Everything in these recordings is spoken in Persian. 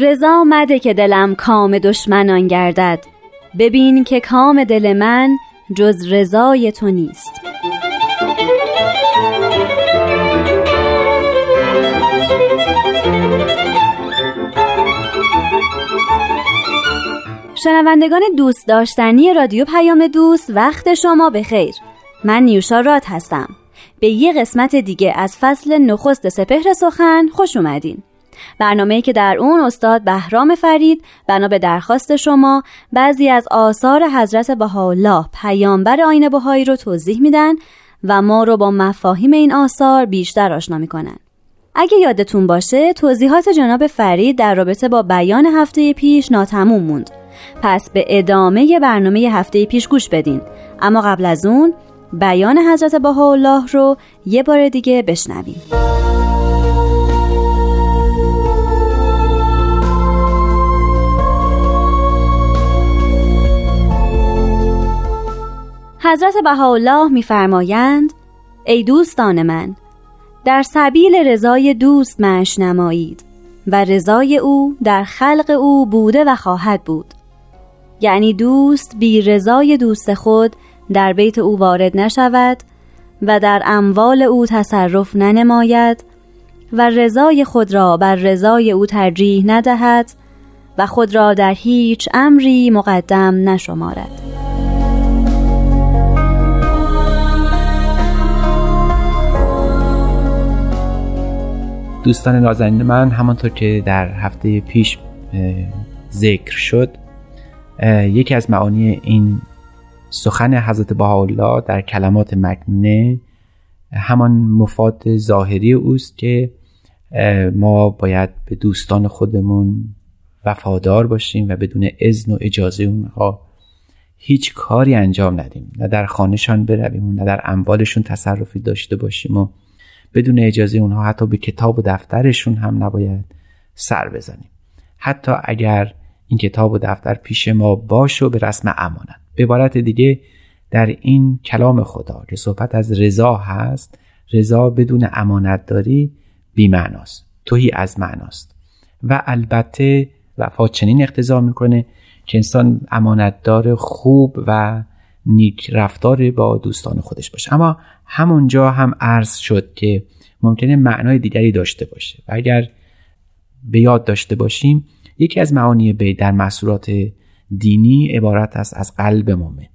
رضا مده که دلم کام دشمنان گردد. ببین که کام دل من جز رضای تو نیست. شنوندگان دوست داشتنی رادیو پیام دوست وقت شما به خیر من نیوشا راد هستم. به یه قسمت دیگه از فصل نخست سپهر سخن خوش اومدین. برنامه که در اون استاد بهرام فرید بنا به درخواست شما بعضی از آثار حضرت بهاءالله پیامبر آین بهایی رو توضیح میدن و ما رو با مفاهیم این آثار بیشتر آشنا می‌کنن. اگه یادتون باشه توضیحات جناب فرید در رابطه با بیان هفته پیش ناتموم موند. پس به ادامه برنامه هفته پیش گوش بدین. اما قبل از اون بیان حضرت بهاءالله رو یه بار دیگه بشنویم. حضرت بهاءالله میفرمایند ای دوستان من در سبیل رضای دوست مش نمایید و رضای او در خلق او بوده و خواهد بود. یعنی دوست بی رضای دوست خود در بیت او وارد نشود و در اموال او تصرف ننماید و رضای خود را بر رضای او ترجیح ندهد و خود را در هیچ امری مقدم نشمارد. دوستان نازنین من همانطور که در هفته پیش ذکر شد یکی از معانی این سخن حضرت بهاءالله در کلمات مکنه همان مفاد ظاهری اوست که ما باید به دوستان خودمون وفادار باشیم و بدون اذن و اجازه اونها هیچ کاری انجام ندیم. نه در خانهشان برویم نه در اموالشون تصرفی داشته باشیم و بدون اجازه اونها حتی به کتاب و دفترشون هم نباید سر بزنیم. حتی اگر این کتاب و دفتر پیش ما باش و به رسم امانت. به عبارت دیگه در این کلام خدا که صحبت از رضا هست رضا بدون امانت داری بیمعناست. توهی از معناست. و البته وفا چنین اقتضا می‌کنه که انسان امانتدار خوب و نیک رفتار با دوستان خودش باشه. اما همونجا هم عرض شد که ممکنه معنای دیگری داشته باشه. و اگر به یاد داشته باشیم یکی از معانی بی در مسئولات دینی عبارت است از قلب مؤمن.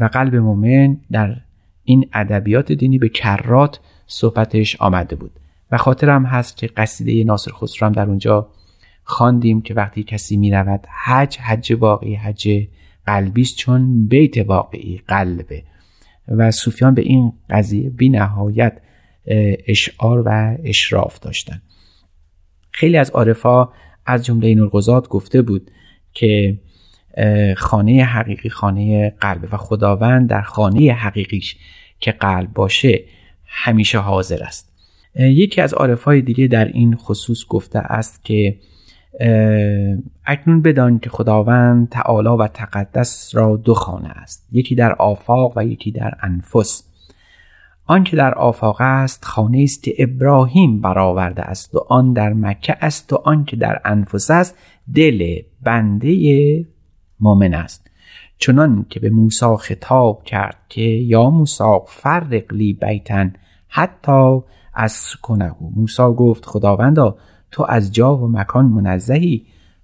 و قلب مؤمن در این ادبیات دینی به کرات صحبتش آمده بود. و خاطرم هست که قصیده ناصر خسرو هم در اونجا خواندیم که وقتی کسی می رود حج حج واقعی حج قلبیست چون بیت واقعی قلبه. و صوفیان به این قضیه بی نهایت اشعار و اشراف داشتن. خیلی از عارفا از جمله نورگزاد گفته بود که خانه حقیقی خانه قلبه و خداوند در خانه حقیقیش که قلب باشه همیشه حاضر است. یکی از عارفای دیگه در این خصوص گفته است که اکنون بدان که خداوند تعالی و تقدس را دو خانه است. یکی در آفاق و یکی در انفس. آنکه در آفاق است خانه است که ابراهیم برآورده است و آن در مکه است و آنکه در انفس است دل بنده مؤمن است. چنان که به موسی خطاب کرد که یا موسی فرق لی بیتن حتی از کنه موسی گفت خداوندا تو از جا و مکان منزهی.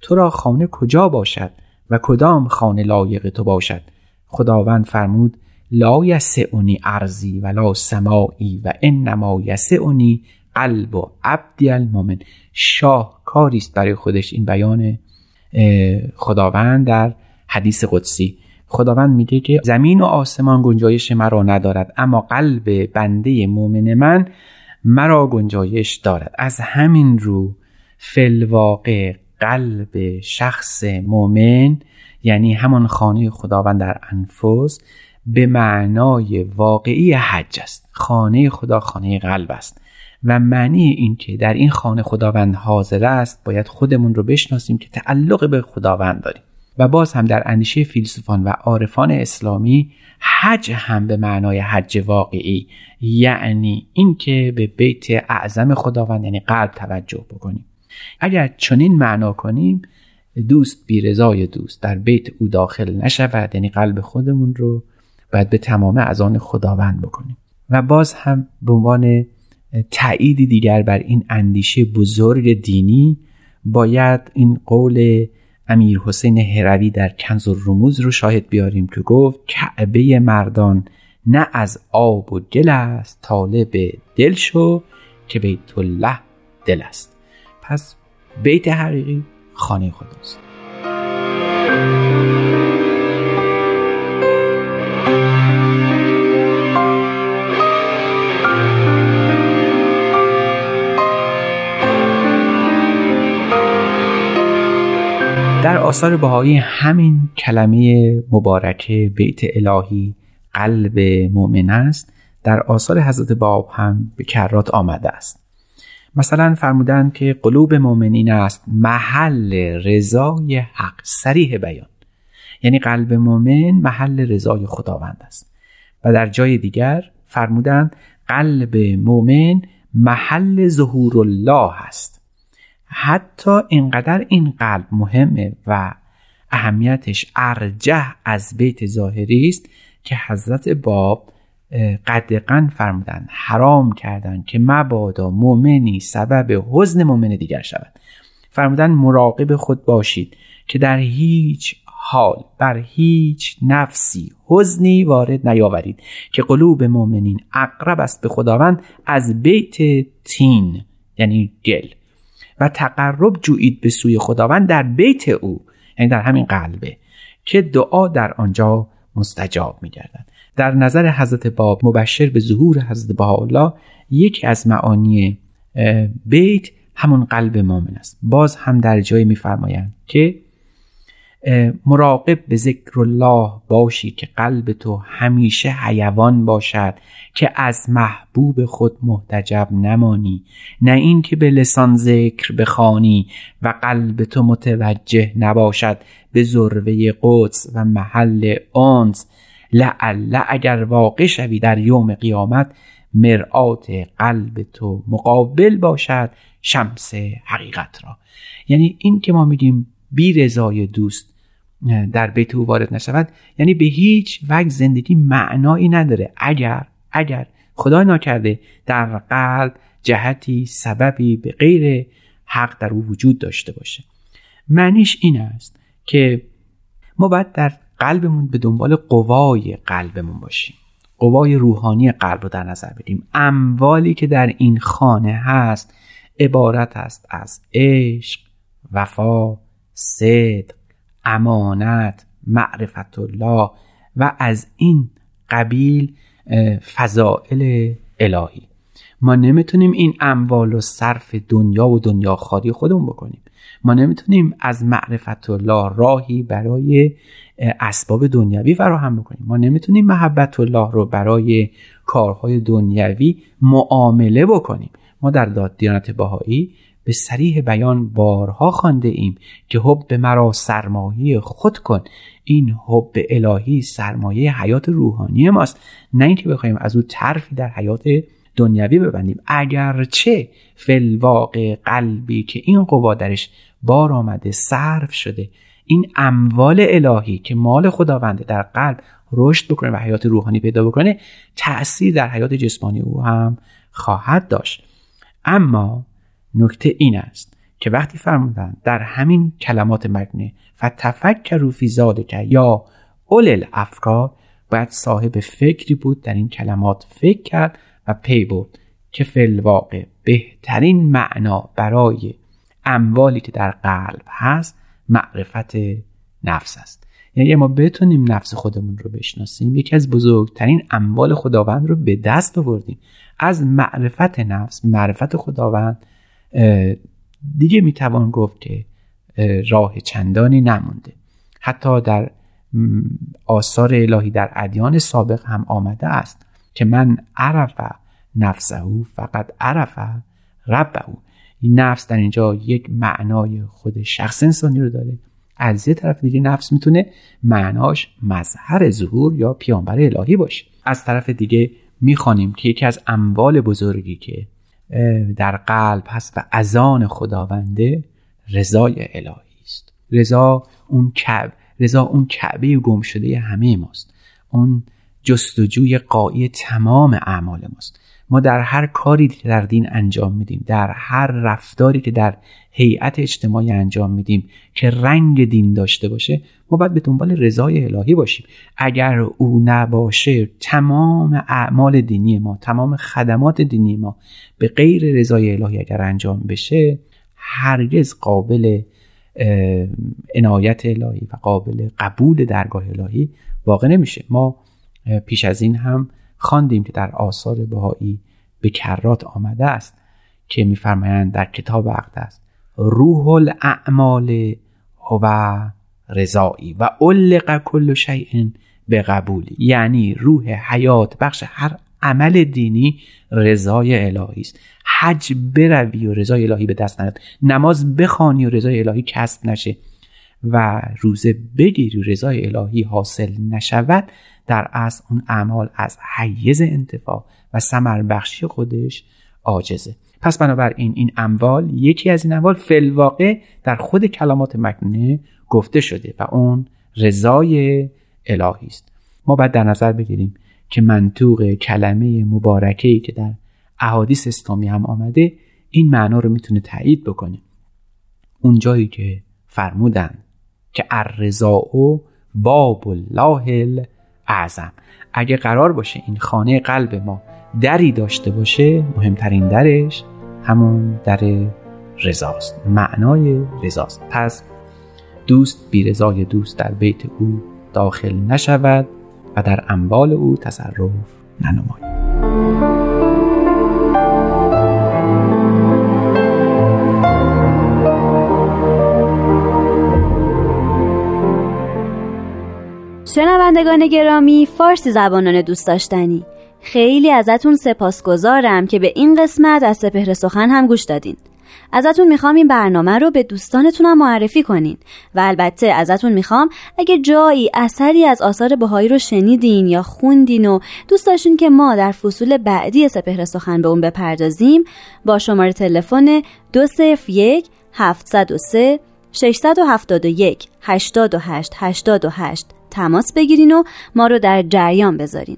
تو را خانه کجا باشد و کدام خانه لایق تو باشد؟ خداوند فرمود لا یسعنی ارزی ولا سماعی و انما یسعنی قلب و عبدی المؤمن. شاه است برای خودش این بیان خداوند در حدیث قدسی. خداوند میگه که زمین و آسمان گنجایش مرا ندارد اما قلب بنده مؤمن من مرا گنجایش دارد. از همین رو فلواقع قلب شخص مؤمن یعنی همان خانه خداوند در انفس به معنای واقعی حج است. خانه خدا خانه قلب است. و معنی این که در این خانه خداوند حاضر است باید خودمون رو بشناسیم که تعلق به خداوند داریم. و باز هم در اندیشه فیلسوفان و عارفان اسلامی حج هم به معنای حج واقعی یعنی اینکه به بیت اعظم خداوند یعنی قلب توجه بکنیم. اگر چنین معنا کنیم دوست بی رضای دوست در بیت او داخل نشود یعنی قلب خودمون رو باید به تمام از آن خداوند بکنیم. و باز هم به عنوان تأییدی دیگر بر این اندیشه بزرگ دینی باید این قول امیر حسین هروی در کنز و رموز رو شاهد بیاریم که گفت کعبه مردان نه از آب و گل است طالب دل شو که بیت الله دل است. پس بیت حقیقی خانه خداست. آثار بهایی همین کلمه مبارکه بیت الهی قلب مؤمن است در آثار حضرت باب هم به کرات آمده است. مثلا فرمودن که قلوب مؤمنین است محل رضای حق سریح بیان. یعنی قلب مؤمن محل رضای خداوند است. و در جای دیگر فرمودن قلب مؤمن محل ظهور الله است. حتی اینقدر این قلب مهمه و اهمیتش ارجه از بیت ظاهری است که حضرت باب قدقن فرمودن حرام کردن که مبادا مؤمنی سبب حزن مؤمن دیگر شود. فرمودن مراقب خود باشید که در هیچ حال بر هیچ نفسی حزنی وارد نیاورید که قلوب مؤمنین اقرب است به خداوند از بیت تین یعنی گل. و تقرب جویید به سوی خداوند در بیت او یعنی در همین قلبه که دعا در آنجا مستجاب میگردد. در نظر حضرت باب مبشر به ظهور حضرت بهاءالله یکی از معانی بیت همون قلب مؤمن است. باز هم در جای میفرمایند که مراقب به ذکر الله باشی که قلب تو همیشه حیوان باشد که از محبوب خود محتجب نمانی. نه این که به لسان ذکر بخوانی و قلب تو متوجه نباشد به ذروه قدس و محل آنس لعل اگر واقع شوی در یوم قیامت مرآت قلب تو مقابل باشد شمس حقیقت را. یعنی این که ما میگیم بی رضای دوست در بیت او وارد نشود. یعنی به هیچ وجه زندگی معنایی نداره. اگر اگر خدا ناکرده در قلب جهتی سببی به غیر حق در او وجود داشته باشه. معنیش این است که ما باید در قلبمون به دنبال قوای قلبمون باشیم. قوای روحانی قلب رو در نظر بگیریم. اموالی که در این خانه هست عبارت است از عشق وفا صدق. امانت معرفت الله و از این قبیل فضائل الهی. ما نمی‌تونیم این اموال رو صرف دنیا و دنیاخواری خودمون بکنیم. ما نمی‌تونیم از معرفت الله راهی برای اسباب دنیوی فراهم بکنیم. ما نمی‌تونیم محبت الله رو برای کارهای دنیوی معامله بکنیم. ما در داد دیانت به سریح بیان بارها خوانده ایم که حب مرا سرمایه خود کن. این حب الهی سرمایه حیات روحانی ماست. نه اینکه بخوایم از او ترفی در حیات دنیوی ببندیم. اگرچه فلواقع قلبی که این قوا درش بار آمده صرف شده این اموال الهی که مال خداونده در قلب رشد بکنه و حیات روحانی پیدا بکنه تأثیر در حیات جسمانی او هم خواهد داشت. اما نکته این است که وقتی فرمودن در همین کلمات مگنه فتفکروا فی ذالک یا اول الافکار باید صاحب فکری بود در این کلمات فکر کرد و پی بود که فی واقع بهترین معنا برای اموالی که در قلب هست معرفت نفس است. یعنی ما بتونیم نفس خودمون رو بشناسیم یکی از بزرگترین اموال خداوند رو به دست ببردیم از معرفت نفس معرفت خداوند دیگه می‌توان گفت که راه چندانی نمونده. حتی در آثار الهی در ادیان سابق هم آمده است که من عرف نفسه فقط عرف ربه. این نفس در اینجا یک معنای خود شخص انسانی رو داره. از یه طرف دیگه نفس می‌تونه معناش مظهر ظهور یا پیامبر الهی باشه. از طرف دیگه می‌خوانیم که یکی از اموال بزرگی که در قلب هست و ازان خداونده رضای الهی است. رضا اون کعب رضا اون کعبه گم شده همه ماست. اون جستجوی قایی تمام اعمال ماست. ما در هر کاری که در دین انجام میدیم در هر رفتاری که در هیئت اجتماعی انجام میدیم که رنگ دین داشته باشه ما باید به دنبال رضای الهی باشیم. اگر او نباشه تمام اعمال دینی ما تمام خدمات دینی ما به غیر رضای الهی اگر انجام بشه هرگز قابل عنایت الهی و قابل قبول درگاه الهی واقع نمیشه. ما پیش از این هم خواندیم که در آثار بهایی به کرات آمده است که میفرمایند در کتاب اقدس روح الاعمال و رضایی و علق کل شیء به قبولی یعنی روح حیات بخش هر عمل دینی رضای الهی است. حج بروی و رضای الهی به دست نیاد. نماز بخوانی و رضای الهی کسب نشه و روزه بگیری و رضای الهی حاصل نشود. در اصل اون اعمال از حیز انتفاع و سمر بخشی خودش عاجزه. پس بنابراین این اموال یکی از این اموال فلواقع در خود کلمات مکنونه گفته شده و اون رضای الهی است. ما باید در نظر بگیریم که منطوق کلمه مبارکه که در احادیث اسلامی هم آمده این معنا رو می‌تونه تایید بکنه. اون جایی که فرمودن که الرضا باب الله اعظم. اگه قرار باشه این خانه قلب ما دری داشته باشه مهمترین درش همون در رضاست. معنای رضاست. پس دوست بی رضای دوست در بیت او داخل نشود و در اموال او تصرف ننماید. شنوندگان گرامی فارسی زبانان دوست داشتنی. خیلی ازتون سپاسگزارم که به این قسمت از سپهر سخن هم گوش دادین. ازتون می‌خوام این برنامه رو به دوستانتونم معرفی کنین و البته ازتون می‌خوام اگه جایی اثری از آثار بهایی رو شنیدین یا خوندین و دوست داشتین که ما در فصول بعدی سپهر سخن به اون بپردازیم با شماره تلفن 201 703 671 828 828 تماس بگیرین و ما رو در جریان بذارین.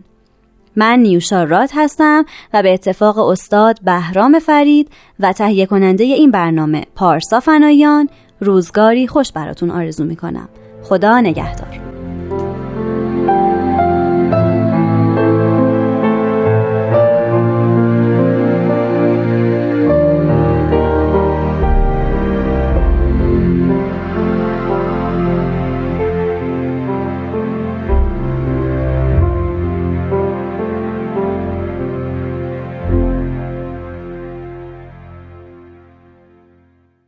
من نیوشا راد هستم و به اتفاق استاد بهرام فرید و تهیه کننده این برنامه پارسا فنایان روزگاری خوش براتون آرزو می‌کنم. خدا نگهدار.